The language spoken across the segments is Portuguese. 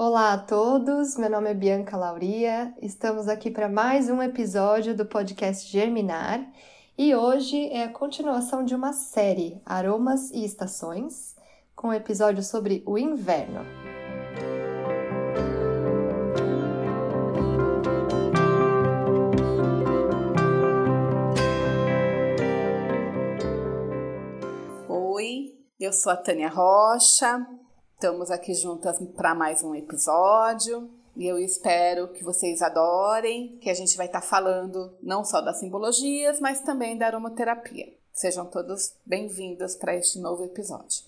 Olá a todos, meu nome é Bianca Lauria, estamos aqui para mais um episódio do podcast Germinar e hoje é a continuação de uma série Aromas e Estações, com um episódio sobre o inverno. Oi, eu sou a Tânia Rocha, Estamos aqui juntas para mais um episódio e eu espero que vocês adorem, que a gente vai estar tá falando não só das simbologias, mas também da aromaterapia. Sejam todos bem-vindos para este novo episódio.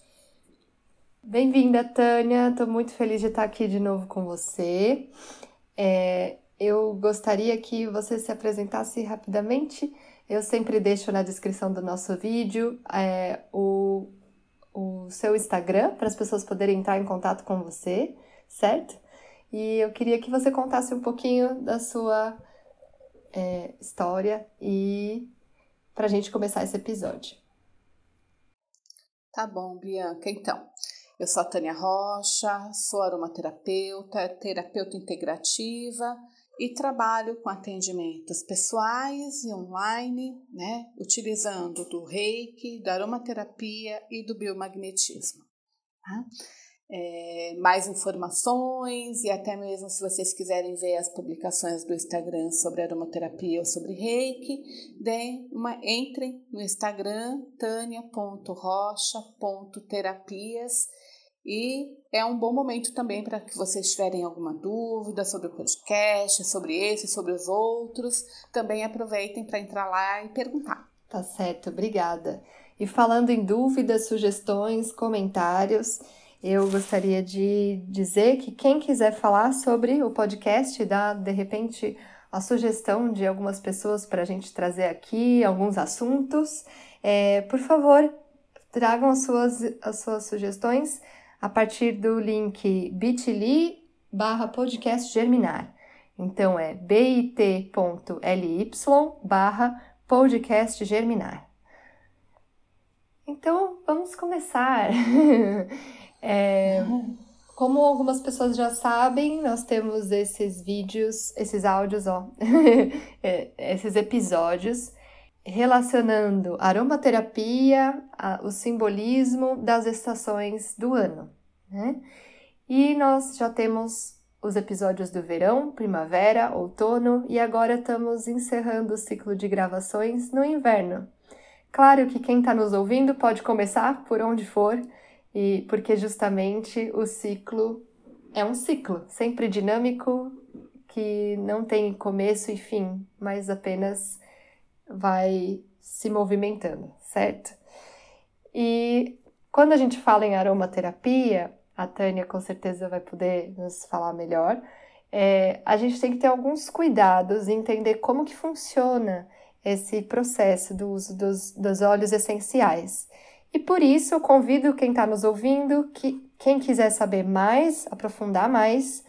Bem-vinda, Tânia. Estou muito feliz de estar aqui de novo com você. É, eu gostaria que você se apresentasse rapidamente. Eu sempre deixo na descrição do nosso vídeo é, o o seu Instagram para as pessoas poderem entrar em contato com você, certo? E eu queria que você contasse um pouquinho da sua é, história e para a gente começar esse episódio. Tá bom, Bianca. Então, eu sou a Tânia Rocha, sou aromaterapeuta, terapeuta integrativa e trabalho com atendimentos pessoais e online, né, utilizando do reiki, da aromaterapia e do biomagnetismo. Tá? É, mais informações e até mesmo se vocês quiserem ver as publicações do Instagram sobre aromaterapia ou sobre reiki, deem uma, entrem no Instagram tania.rocha.terapias e é um bom momento também para que vocês tiverem alguma dúvida sobre o podcast, sobre esse, sobre os outros. Também aproveitem para entrar lá e perguntar. Tá certo, obrigada. E falando em dúvidas, sugestões, comentários, eu gostaria de dizer que quem quiser falar sobre o podcast, dar de repente a sugestão de algumas pessoas para a gente trazer aqui alguns assuntos, é, por favor, tragam as suas, as suas sugestões a partir do link bit.ly barra podcast germinar. Então é bit.ly barra podcast germinar. Então vamos começar. é, como algumas pessoas já sabem, nós temos esses vídeos, esses áudios, ó, é, esses episódios relacionando aromaterapia, a, o simbolismo das estações do ano, né? E nós já temos os episódios do verão, primavera, outono e agora estamos encerrando o ciclo de gravações no inverno. Claro que quem está nos ouvindo pode começar por onde for, e porque justamente o ciclo é um ciclo, sempre dinâmico, que não tem começo e fim, mas apenas vai se movimentando, certo? E quando a gente fala em aromaterapia, a Tânia com certeza vai poder nos falar melhor. É, a gente tem que ter alguns cuidados e entender como que funciona esse processo do uso dos, dos óleos essenciais. E por isso eu convido quem está nos ouvindo, que quem quiser saber mais, aprofundar mais,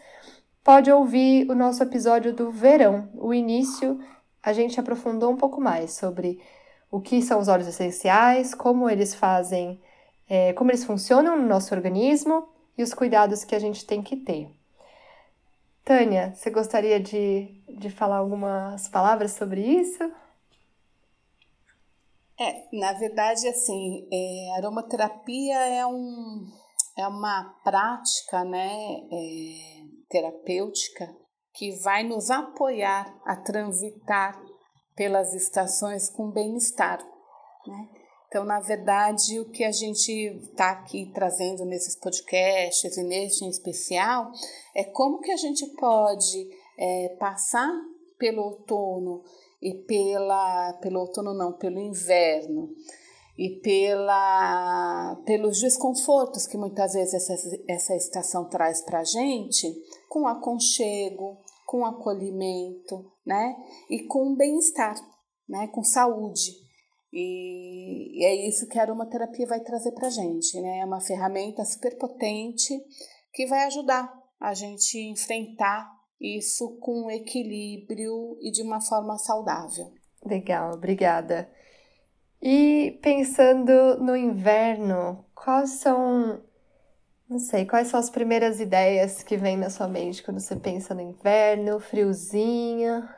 pode ouvir o nosso episódio do verão, o início a gente aprofundou um pouco mais sobre o que são os óleos essenciais, como eles fazem, é, como eles funcionam no nosso organismo e os cuidados que a gente tem que ter. Tânia, você gostaria de, de falar algumas palavras sobre isso? É, na verdade, assim, é, aromaterapia é, um, é uma prática, né, é, terapêutica que vai nos apoiar a transitar pelas estações com bem-estar. Né? Então, na verdade, o que a gente está aqui trazendo nesses podcasts e neste em especial é como que a gente pode é, passar pelo outono e pela pelo outono não, pelo inverno e pela pelos desconfortos que muitas vezes essa, essa estação traz para a gente com aconchego, com acolhimento, né? E com bem-estar, né? Com saúde. E, é isso que a aromaterapia vai trazer para gente, né? É uma ferramenta super potente que vai ajudar a gente enfrentar isso com equilíbrio e de uma forma saudável. Legal, obrigada. E pensando no inverno, quais são Não sei, quais são as primeiras ideias que vêm na sua mente quando você pensa no inverno, friozinho?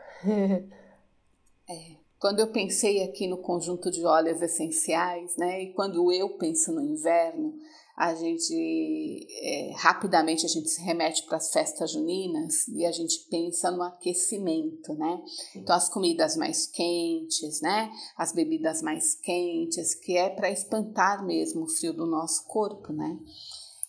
é, quando eu pensei aqui no conjunto de óleos essenciais, né, e quando eu penso no inverno, a gente é, rapidamente a gente se remete para as festas juninas e a gente pensa no aquecimento, né? Então as comidas mais quentes, né? As bebidas mais quentes, que é para espantar mesmo o frio do nosso corpo, né?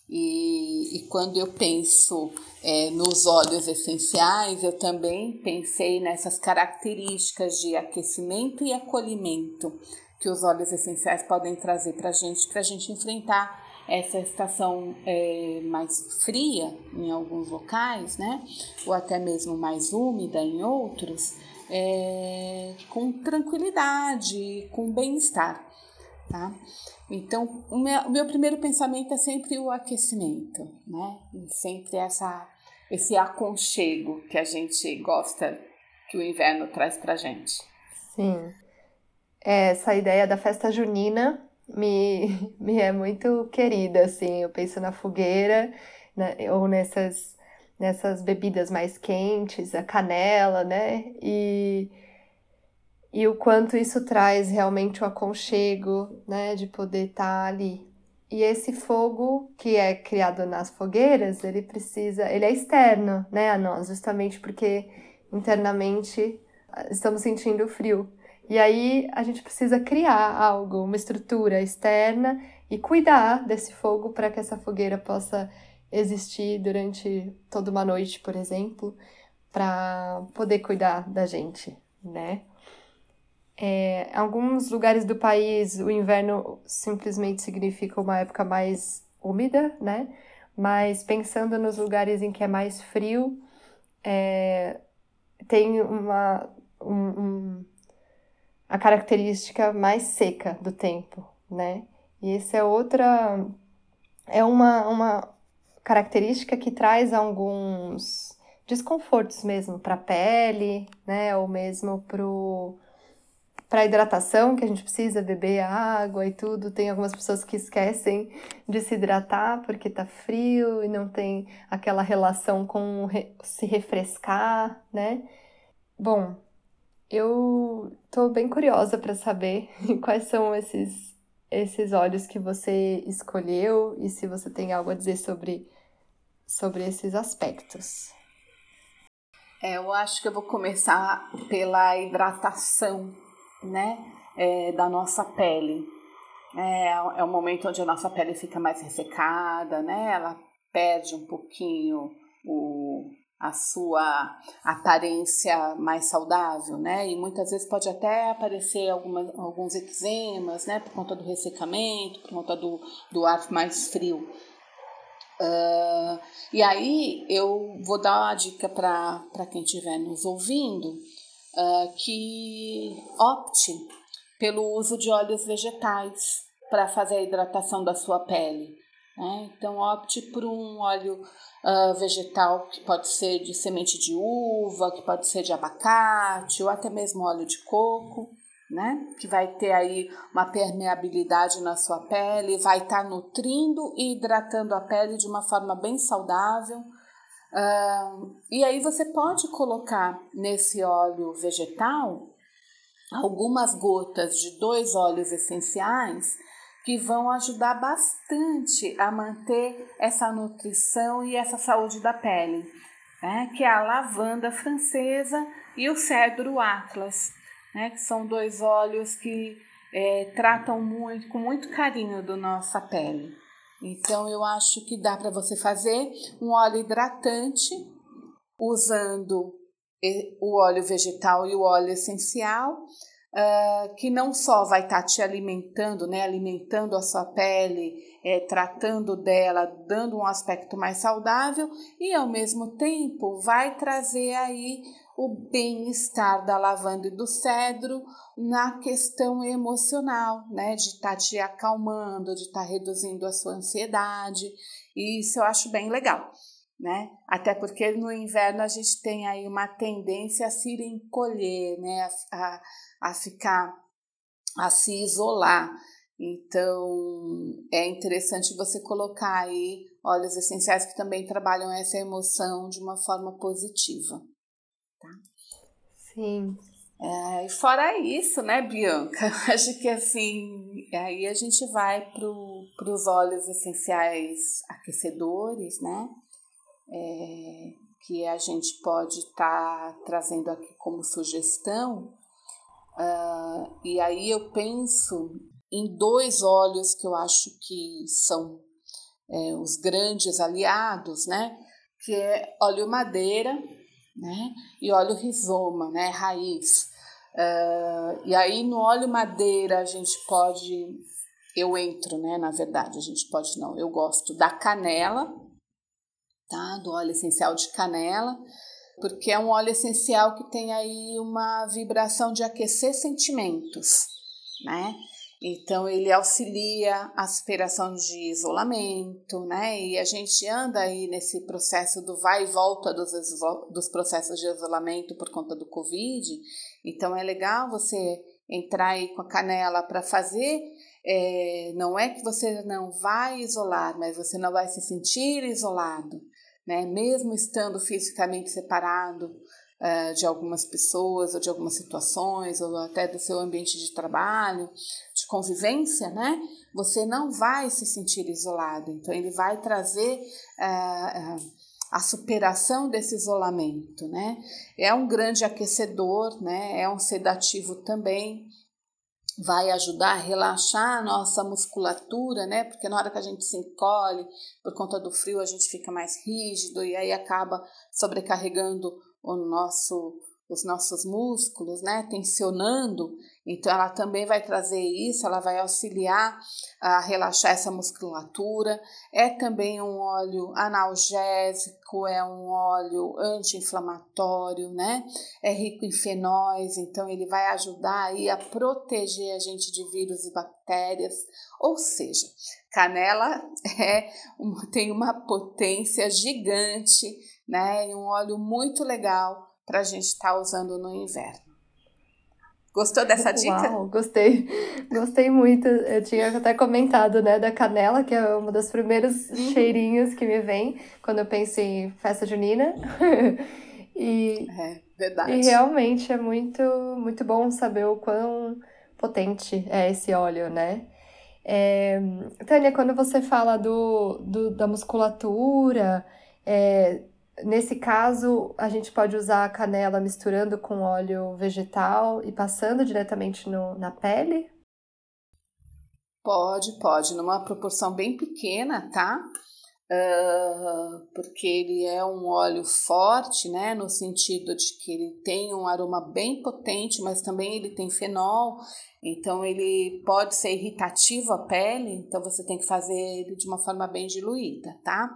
E, e quando eu penso é, nos óleos essenciais, eu também pensei nessas características de aquecimento e acolhimento que os óleos essenciais podem trazer para a gente, para a gente enfrentar essa estação é, mais fria em alguns locais, né? Ou até mesmo mais úmida em outros, é, com tranquilidade, com bem-estar, tá? Então, o meu, o meu, primeiro pensamento é sempre o aquecimento, né? E sempre essa, esse aconchego que a gente gosta que o inverno traz pra gente. Sim. É, essa ideia da festa junina me, me é muito querida, assim. Eu penso na fogueira, né, ou nessas, nessas bebidas mais quentes, a canela, né? E, e o quanto isso traz realmente o aconchego, né? De poder estar tá ali. E esse fogo que é criado nas fogueiras, ele precisa, ele é externo, né, a nós, justamente porque internamente estamos sentindo frio. E aí a gente precisa criar algo, uma estrutura externa e cuidar desse fogo para que essa fogueira possa existir durante toda uma noite, por exemplo, para poder cuidar da gente, né? É, em alguns lugares do país o inverno simplesmente significa uma época mais úmida, né? Mas pensando nos lugares em que é mais frio, é, tem uma, um, um a característica mais seca do tempo, né? E essa é outra é uma, uma característica que traz alguns desconfortos mesmo para a pele, né? Ou mesmo para hidratação, que a gente precisa beber água e tudo. Tem algumas pessoas que esquecem de se hidratar porque tá frio e não tem aquela relação com se refrescar, né? Bom, eu tô bem curiosa para saber quais são esses esses olhos que você escolheu e se você tem algo a dizer sobre sobre esses aspectos. É, eu acho que eu vou começar pela hidratação, né, é, da nossa pele. É, é um momento onde a nossa pele fica mais ressecada, né? Ela perde um pouquinho o, a sua aparência mais saudável, né? E muitas vezes pode até aparecer alguma, alguns eczemas, né? Por conta do ressecamento, por conta do, do ar mais frio. Uh, e aí eu vou dar uma dica para quem estiver nos ouvindo uh, que opte pelo uso de óleos vegetais para fazer a hidratação da sua pele. Né? Então, opte por um óleo uh, vegetal que pode ser de semente de uva, que pode ser de abacate ou até mesmo óleo de coco, né? Que vai ter aí uma permeabilidade na sua pele, vai estar tá nutrindo e hidratando a pele de uma forma bem saudável. E aí você pode colocar nesse óleo vegetal algumas gotas de dois óleos essenciais que vão ajudar bastante a manter essa nutrição e essa saúde da pele, né? que é a lavanda francesa e o cedro atlas, né? que são dois óleos que é, tratam muito, com muito carinho da nossa pele. Então eu acho que dá para você fazer um óleo hidratante usando o óleo vegetal e o óleo essencial uh, que não só vai estar tá te alimentando, né, alimentando a sua pele, é, tratando dela, dando um aspecto mais saudável e ao mesmo tempo vai trazer aí o bem-estar da lavanda e do cedro na questão emocional, né, de estar tá te acalmando, de estar tá reduzindo a sua ansiedade. E isso eu acho bem legal né? Até porque no inverno a gente tem aí uma tendência a se encolher, né? A, a, a ficar, a se isolar. Então é interessante você colocar aí óleos essenciais que também trabalham essa emoção de uma forma positiva. Tá? Sim. É, e fora isso, né, Bianca? Acho que assim, aí a gente vai para os óleos essenciais aquecedores, né? É, que a gente pode estar tá trazendo aqui como sugestão. Uh, e aí eu penso em dois óleos que eu acho que são é, os grandes aliados, né? Que é óleo madeira, né? E óleo rizoma, né? Raiz. Uh, e aí no óleo madeira a gente pode, eu entro, né? Na verdade, a gente pode não, eu gosto da canela, tá? Do óleo essencial de canela, porque é um óleo essencial que tem aí uma vibração de aquecer sentimentos, né? Então ele auxilia a superação de isolamento, né? E a gente anda aí nesse processo do vai e volta dos, dos processos de isolamento por conta do Covid. Então é legal você entrar aí com a canela para fazer. É, não é que você não vai isolar, mas você não vai se sentir isolado, né? Mesmo estando fisicamente separado uh, de algumas pessoas ou de algumas situações ou até do seu ambiente de trabalho, de convivência, né? Você não vai se sentir isolado. Então ele vai trazer uh, uh, a superação desse isolamento, né? É um grande aquecedor, né? É um sedativo também vai ajudar a relaxar a nossa musculatura, né? Porque na hora que a gente se encolhe por conta do frio, a gente fica mais rígido e aí acaba sobrecarregando o nosso, os nossos músculos, né, tensionando, então ela também vai trazer isso, ela vai auxiliar a relaxar essa musculatura. É também um óleo analgésico, é um óleo anti-inflamatório, né? É rico em fenóis, então ele vai ajudar aí a proteger a gente de vírus e bactérias. Ou seja, canela é tem uma potência gigante né? E um óleo muito legal para a gente estar tá usando no inverno. Gostou dessa dica? Uau, gostei. Gostei muito. Eu tinha até comentado, né, da canela, que é uma das primeiros uhum. cheirinhos que me vem quando eu penso em festa junina. e, é, verdade. E realmente é muito, muito bom saber o quão potente é esse óleo, né? É, Tânia, quando você fala do, do da musculatura, é, Nesse caso, a gente pode usar a canela misturando com óleo vegetal e passando diretamente no, na pele? Pode, pode, numa proporção bem pequena, tá? Uh, porque ele é um óleo forte, né? No sentido de que ele tem um aroma bem potente, mas também ele tem fenol, então ele pode ser irritativo à pele, então você tem que fazer ele de uma forma bem diluída, tá?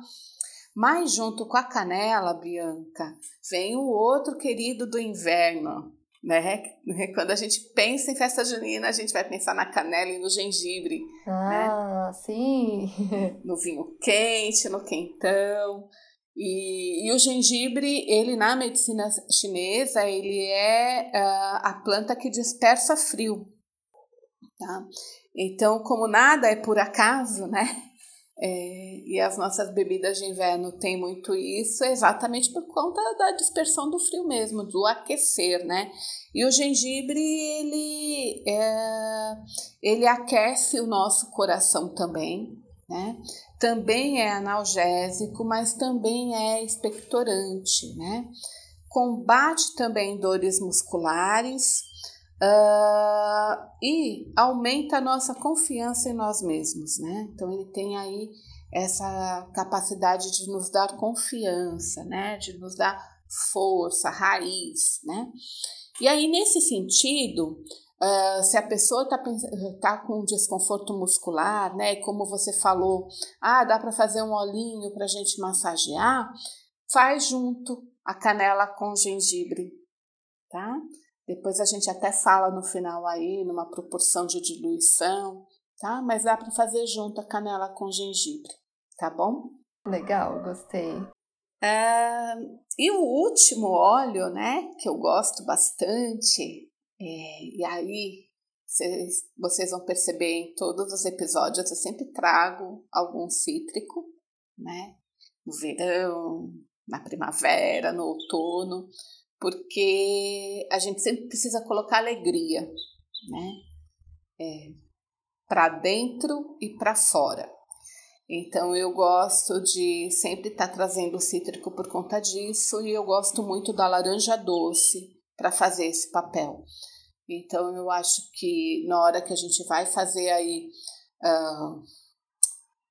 Mas junto com a canela, Bianca, vem o outro querido do inverno, né? Quando a gente pensa em festa junina, a gente vai pensar na canela e no gengibre, né? ah, né? sim. No vinho quente, no quentão. E, e, o gengibre, ele na medicina chinesa, ele é uh, a planta que dispersa frio, tá? Então, como nada é por acaso, né? É, e as nossas bebidas de inverno têm muito isso, exatamente por conta da dispersão do frio mesmo, do aquecer, né? E o gengibre, ele, é, ele aquece o nosso coração também, né? Também é analgésico, mas também é expectorante, né? Combate também dores musculares, Uh, e aumenta a nossa confiança em nós mesmos, né? Então ele tem aí essa capacidade de nos dar confiança, né? De nos dar força, raiz, né? E aí nesse sentido, uh, se a pessoa está tá com desconforto muscular, né? Como você falou, ah, dá para fazer um olhinho para gente massagear, faz junto a canela com gengibre, tá? Depois a gente até fala no final aí, numa proporção de diluição, tá? Mas dá para fazer junto a canela com gengibre, tá bom? Legal, gostei. É, e o último óleo, né, que eu gosto bastante, é, e aí vocês, vocês vão perceber em todos os episódios, eu sempre trago algum cítrico, né? No verão, na primavera, no outono, porque a gente sempre precisa colocar alegria, né? É, para dentro e para fora. Então eu gosto de sempre estar tá trazendo o cítrico por conta disso e eu gosto muito da laranja doce para fazer esse papel. Então eu acho que na hora que a gente vai fazer aí uh,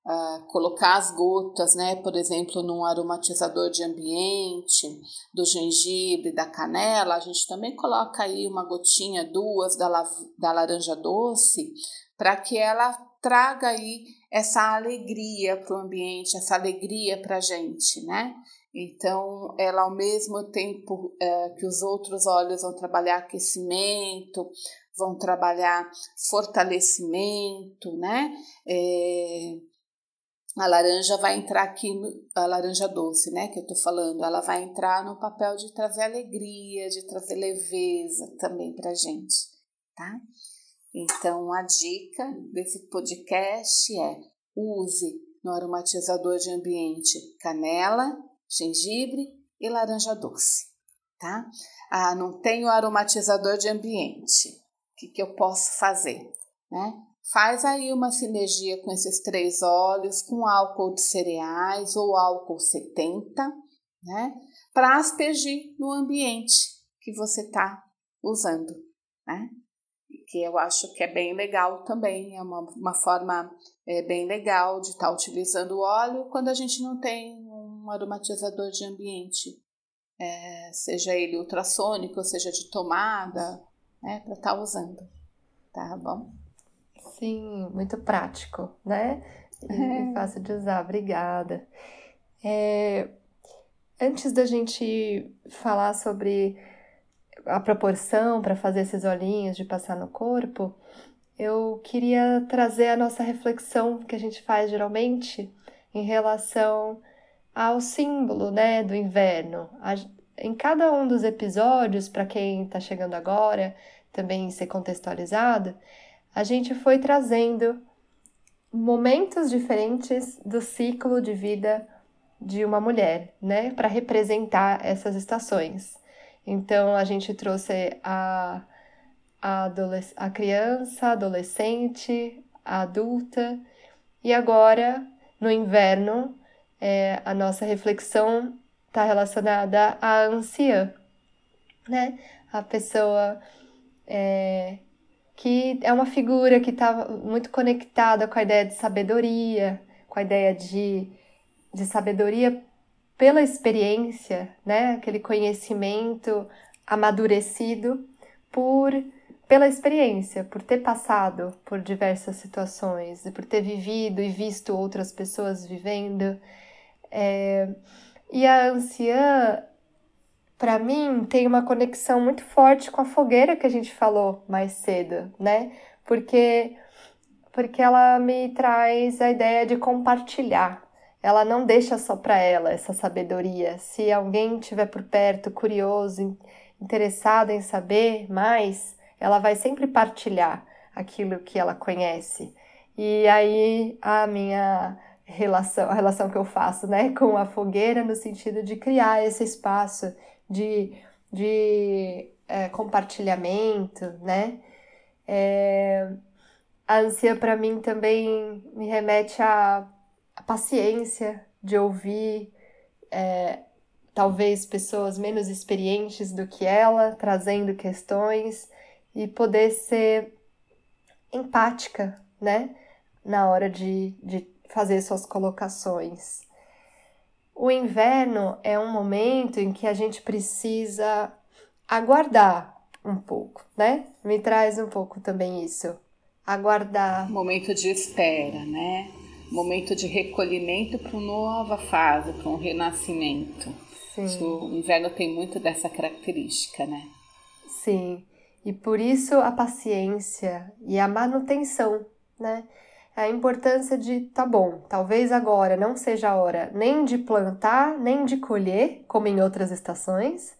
uh, colocar as gotas, né, por exemplo, num aromatizador de ambiente, do gengibre, da canela, a gente também coloca aí uma gotinha, duas da, da laranja doce, para que ela traga aí essa alegria para o ambiente, essa alegria para a gente, né? Então, ela ao mesmo tempo é, que os outros óleos vão trabalhar aquecimento, vão trabalhar fortalecimento, né? É, a laranja vai entrar aqui, a laranja doce, né, que eu tô falando, ela vai entrar no papel de trazer alegria, de trazer leveza também pra gente, tá? Então, a dica desse podcast é use no aromatizador de ambiente canela, gengibre e laranja doce, tá? Ah, não tenho aromatizador de ambiente. O que, que eu posso fazer, né? Faz aí uma sinergia com esses três óleos, com álcool de cereais ou álcool 70, né? Para aspergir no ambiente que você está usando, né? Que eu acho que é bem legal também, é uma, uma forma é, bem legal de estar tá utilizando o óleo quando a gente não tem um aromatizador de ambiente, é, seja ele ultrassônico, seja de tomada, né, para estar tá usando, tá bom? Sim, muito prático, né? E é. fácil de usar, obrigada. É, antes da gente falar sobre a proporção para fazer esses olhinhos de passar no corpo, eu queria trazer a nossa reflexão que a gente faz geralmente em relação ao símbolo né, do inverno. em cada um dos episódios, para quem está chegando agora, também ser contextualizado, a gente foi trazendo momentos diferentes do ciclo de vida de uma mulher, né, para representar essas estações. Então a gente trouxe a, a, a criança, a adolescente, a adulta, e agora no inverno é, a nossa reflexão está relacionada à anciã, né? A pessoa é, que é uma figura que está muito conectada com a ideia de sabedoria, com a ideia de, de sabedoria pela experiência, né? Aquele conhecimento amadurecido por pela experiência, por ter passado por diversas situações, por ter vivido e visto outras pessoas vivendo. É, e a anciã para mim, tem uma conexão muito forte com a fogueira que a gente falou mais cedo, né? Porque, porque ela me traz a ideia de compartilhar. Ela não deixa só para ela essa sabedoria. Se alguém estiver por perto, curioso, interessado em saber mais, ela vai sempre partilhar aquilo que ela conhece. E aí a minha relação, a relação que eu faço, né, com a fogueira no sentido de criar esse espaço de, de é, compartilhamento, né? É, a ânsia para mim também me remete à, à paciência de ouvir é, talvez pessoas menos experientes do que ela trazendo questões e poder ser empática, né? Na hora de, de fazer suas colocações. O inverno é um momento em que a gente precisa aguardar um pouco, né? Me traz um pouco também isso. Aguardar. Momento de espera, né? Momento de recolhimento para uma nova fase, para um renascimento. Sim. O inverno tem muito dessa característica, né? Sim. E por isso a paciência e a manutenção, né? A importância de, tá bom, talvez agora não seja a hora nem de plantar, nem de colher, como em outras estações,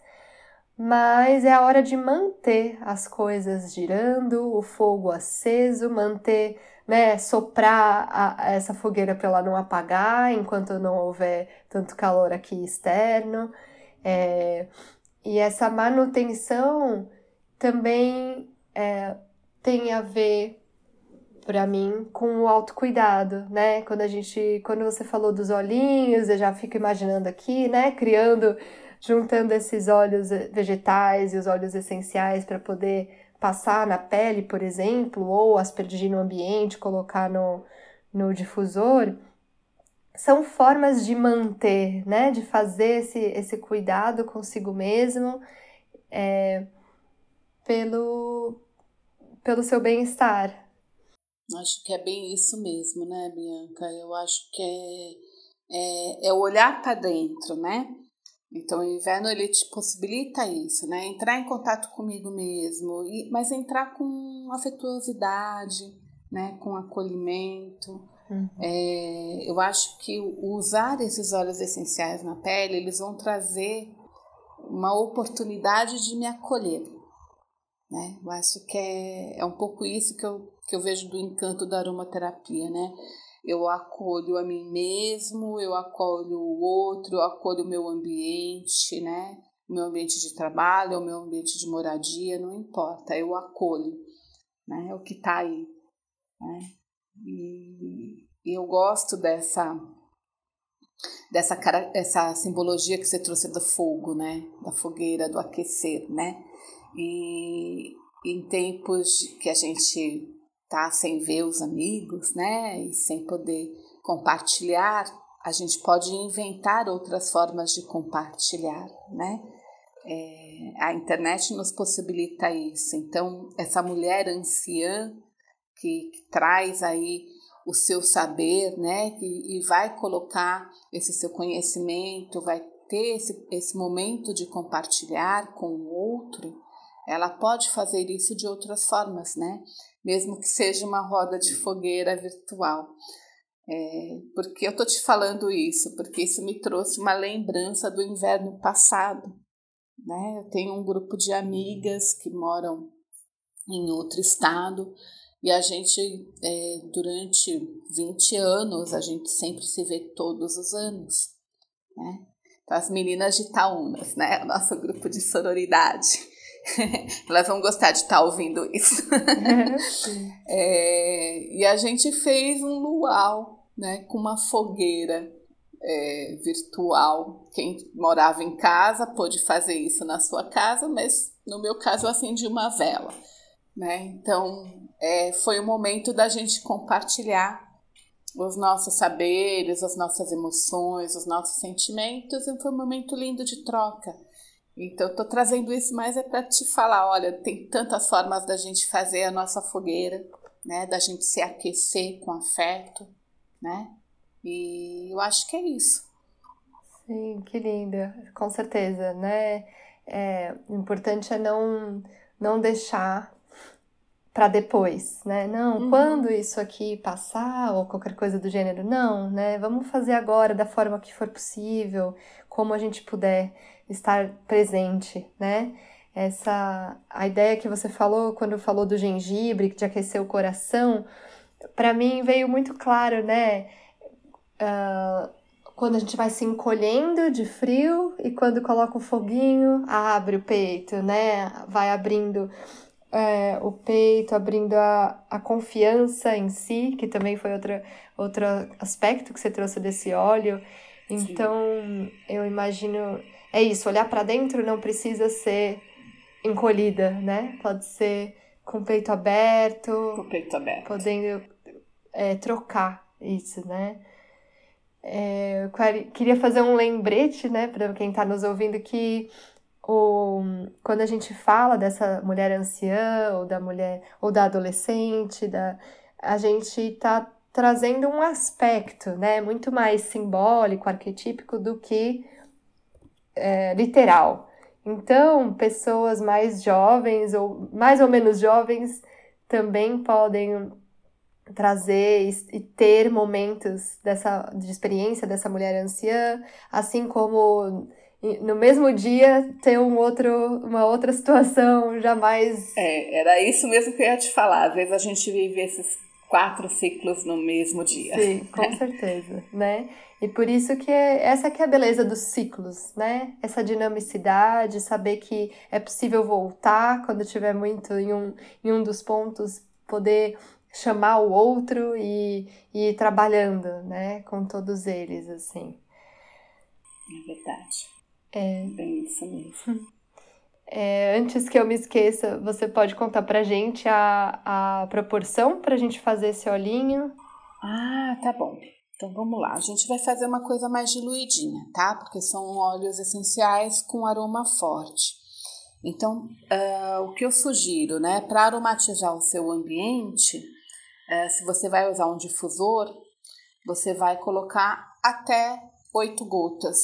mas é a hora de manter as coisas girando, o fogo aceso, manter né, soprar a, essa fogueira para ela não apagar enquanto não houver tanto calor aqui externo. É, e essa manutenção também é, tem a ver para mim com o autocuidado, né? Quando a gente, quando você falou dos olhinhos, eu já fico imaginando aqui, né, criando, juntando esses óleos vegetais e os óleos essenciais para poder passar na pele, por exemplo, ou aspergir no ambiente, colocar no, no difusor, são formas de manter, né, de fazer esse, esse cuidado consigo mesmo é, pelo, pelo seu bem-estar. Acho que é bem isso mesmo, né, Bianca? Eu acho que é, é, é olhar para dentro, né? Então, o inverno ele te possibilita isso, né? Entrar em contato comigo mesmo, e, mas entrar com afetuosidade, né? Com acolhimento. Uhum. É, eu acho que usar esses óleos essenciais na pele, eles vão trazer uma oportunidade de me acolher, né? Eu acho que é, é um pouco isso que eu, que eu vejo do encanto da aromaterapia, né? eu acolho a mim mesmo, eu acolho o outro, eu acolho o meu ambiente, né? O meu ambiente de trabalho, o meu ambiente de moradia, não importa, eu acolho, né? O que está aí, né? E, e eu gosto dessa dessa essa simbologia que você trouxe do fogo, né? Da fogueira, do aquecer, né? E em tempos que a gente tá sem ver os amigos, né, e sem poder compartilhar, a gente pode inventar outras formas de compartilhar, né? É, a internet nos possibilita isso. Então, essa mulher anciã que, que traz aí o seu saber, né, e, e vai colocar esse seu conhecimento, vai ter esse, esse momento de compartilhar com o outro, ela pode fazer isso de outras formas, né? Mesmo que seja uma roda de fogueira virtual. É, porque eu tô te falando isso, porque isso me trouxe uma lembrança do inverno passado. Né? Eu tenho um grupo de amigas que moram em outro estado e a gente, é, durante 20 anos, a gente sempre se vê todos os anos. Né? Então, as meninas de Taunas, né? o nosso grupo de sororidade. Elas vão gostar de estar tá ouvindo isso. é, e a gente fez um luau, né, com uma fogueira é, virtual. Quem morava em casa pôde fazer isso na sua casa, mas no meu caso eu acendi uma vela. Né? Então é, foi o momento da gente compartilhar os nossos saberes, as nossas emoções, os nossos sentimentos, e foi um momento lindo de troca. Então, tô trazendo isso mais é para te falar, olha, tem tantas formas da gente fazer a nossa fogueira, né? Da gente se aquecer com afeto, né? E eu acho que é isso. Sim, que linda, com certeza, né? É, o importante é não, não deixar para depois, né? Não, uhum. quando isso aqui passar ou qualquer coisa do gênero, não, né? Vamos fazer agora da forma que for possível, como a gente puder estar presente, né? Essa a ideia que você falou quando falou do gengibre, de aquecer o coração, para mim veio muito claro, né? Uh, quando a gente vai se encolhendo de frio e quando coloca o foguinho, abre o peito, né? Vai abrindo é, o peito, abrindo a, a confiança em si, que também foi outra, outro aspecto que você trouxe desse óleo. Então, Sim. eu imagino é isso, olhar para dentro não precisa ser encolhida, né? Pode ser com o peito aberto. Com o peito aberto. Podendo é, trocar isso, né? É, eu queria fazer um lembrete, né, para quem está nos ouvindo, que o, quando a gente fala dessa mulher anciã, ou da mulher, ou da adolescente, da, a gente está trazendo um aspecto, né, muito mais simbólico, arquetípico do que é, literal. Então, pessoas mais jovens ou mais ou menos jovens também podem trazer e ter momentos dessa de experiência dessa mulher anciã, assim como no mesmo dia ter um outro, uma outra situação jamais. É, era isso mesmo que eu ia te falar. Às vezes a gente vive esses quatro ciclos no mesmo dia. Sim, com certeza, né? E por isso que é, essa que é a beleza dos ciclos, né? Essa dinamicidade, saber que é possível voltar quando tiver muito em um, em um dos pontos, poder chamar o outro e, e ir trabalhando, né? Com todos eles, assim. É verdade. É. Bem isso mesmo. É, antes que eu me esqueça, você pode contar pra gente a, a proporção pra gente fazer esse olhinho? Ah, tá bom. Então vamos lá. A gente vai fazer uma coisa mais diluidinha, tá? Porque são óleos essenciais com aroma forte. Então, uh, o que eu sugiro, né, para aromatizar o seu ambiente, uh, se você vai usar um difusor, você vai colocar até oito gotas,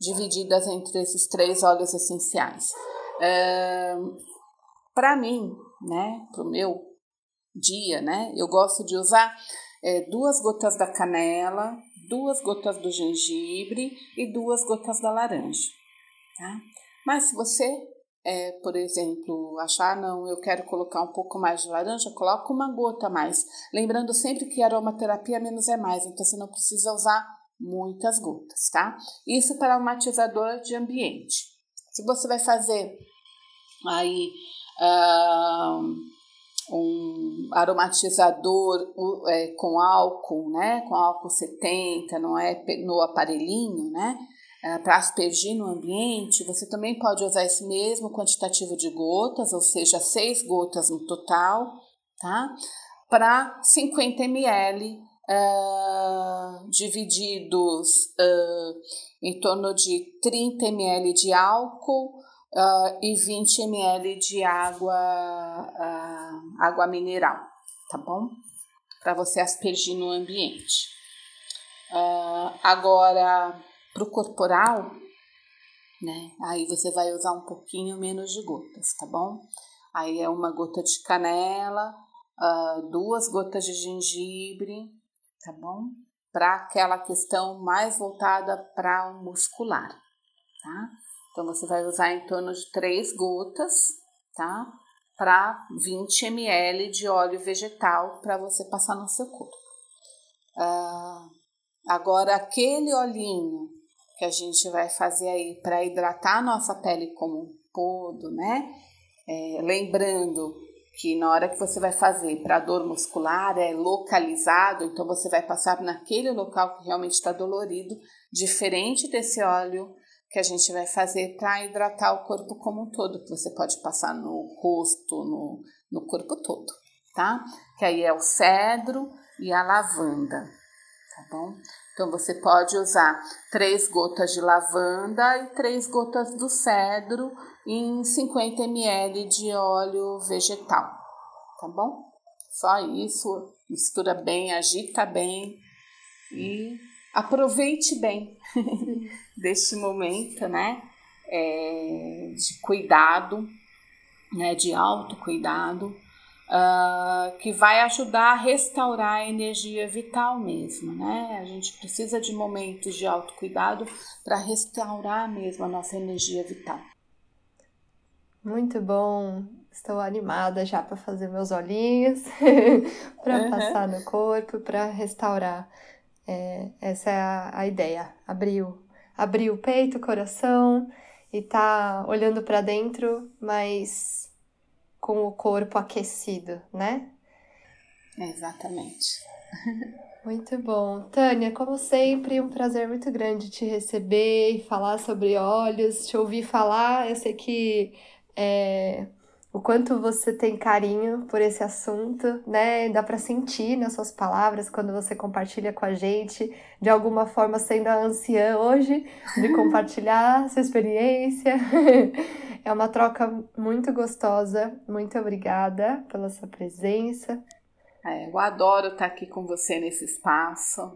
divididas entre esses três óleos essenciais. Para mim, né, para o meu dia, né, eu gosto de usar é, duas gotas da canela, duas gotas do gengibre e duas gotas da laranja, tá? Mas se você, é, por exemplo, achar, não, eu quero colocar um pouco mais de laranja, coloca uma gota a mais. Lembrando sempre que aromaterapia menos é mais, então você não precisa usar muitas gotas, tá? Isso para aromatizador de ambiente. Se você vai fazer aí um aromatizador é, com álcool, né? Com álcool 70, não é no aparelhinho, né? É, para aspergir no ambiente, você também pode usar esse mesmo quantitativo de gotas, ou seja, seis gotas no total, tá? Para 50 ml uh, divididos uh, em torno de 30 ml de álcool uh, e 20 ml de água, água mineral, tá bom? Para você aspergir no ambiente. agora, para o corporal, né? Aí você vai usar um pouquinho menos de gotas, tá bom? Aí é uma gota de canela, duas gotas de gengibre, tá bom? Para aquela questão mais voltada para o muscular, tá? Então você vai usar em torno de três gotas, tá? Para 20 ml de óleo vegetal para você passar no seu corpo. Uh, agora, aquele olhinho que a gente vai fazer aí para hidratar a nossa pele como um todo, né? É, lembrando que na hora que você vai fazer para dor muscular é localizado, então você vai passar naquele local que realmente está dolorido, diferente desse óleo que a gente vai fazer para hidratar o corpo como um todo, que você pode passar no rosto, no, no corpo todo, tá? Que aí é o cedro e a lavanda, tá bom? Então você pode usar três gotas de lavanda e três gotas do cedro em 50 ml de óleo vegetal, tá bom? Só isso, mistura bem, agita bem e aproveite bem deste momento, né? É, de cuidado, né? De autocuidado, uh, que vai ajudar a restaurar a energia vital mesmo, né? A gente precisa de momentos de autocuidado para restaurar mesmo a nossa energia vital. Muito bom. Estou animada já para fazer meus olhinhos, para uhum. passar no corpo, para restaurar. É, essa é a, a ideia. Abrir o, abrir o peito, o coração e tá olhando para dentro, mas com o corpo aquecido, né? Exatamente. Muito bom. Tânia, como sempre, um prazer muito grande te receber e falar sobre olhos, te ouvir falar. Eu sei que é, o quanto você tem carinho por esse assunto, né? Dá para sentir nas suas palavras quando você compartilha com a gente, de alguma forma sendo a anciã hoje, de compartilhar sua experiência. É uma troca muito gostosa. Muito obrigada pela sua presença. É, eu adoro estar aqui com você nesse espaço,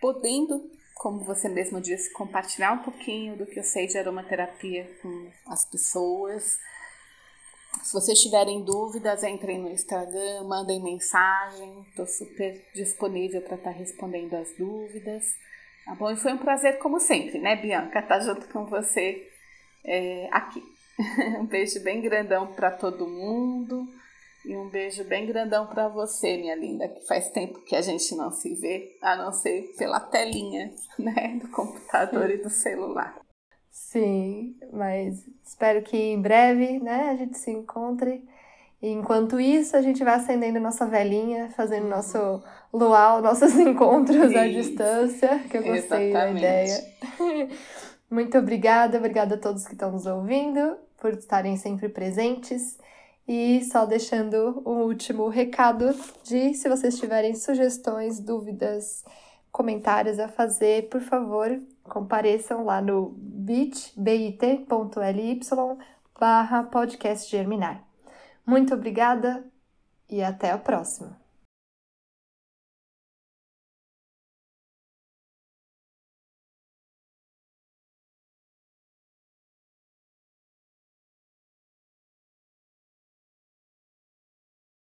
podendo como você mesmo disse, compartilhar um pouquinho do que eu sei de aromaterapia com as pessoas. Se vocês tiverem dúvidas, entrem no Instagram, mandem mensagem, estou super disponível para estar tá respondendo as dúvidas. Tá bom? E foi um prazer, como sempre, né, Bianca, estar tá junto com você é, aqui. um beijo bem grandão para todo mundo E um beijo bem grandão para você, minha linda, que faz tempo que a gente não se vê, a não ser pela telinha, né, do computador e do celular. Sim, mas espero que em breve, né, a gente se encontre. E enquanto isso, a gente vai acendendo nossa velhinha, fazendo nosso luau, nossos encontros isso. à distância, que eu gostei Exatamente. da ideia. Muito obrigada, obrigada a todos que estão nos ouvindo, por estarem sempre presentes. E só deixando um último recado de se vocês tiverem sugestões, dúvidas, comentários a fazer, por favor, compareçam lá no bit.ly barra podcast germinar. Muito obrigada e até a próxima!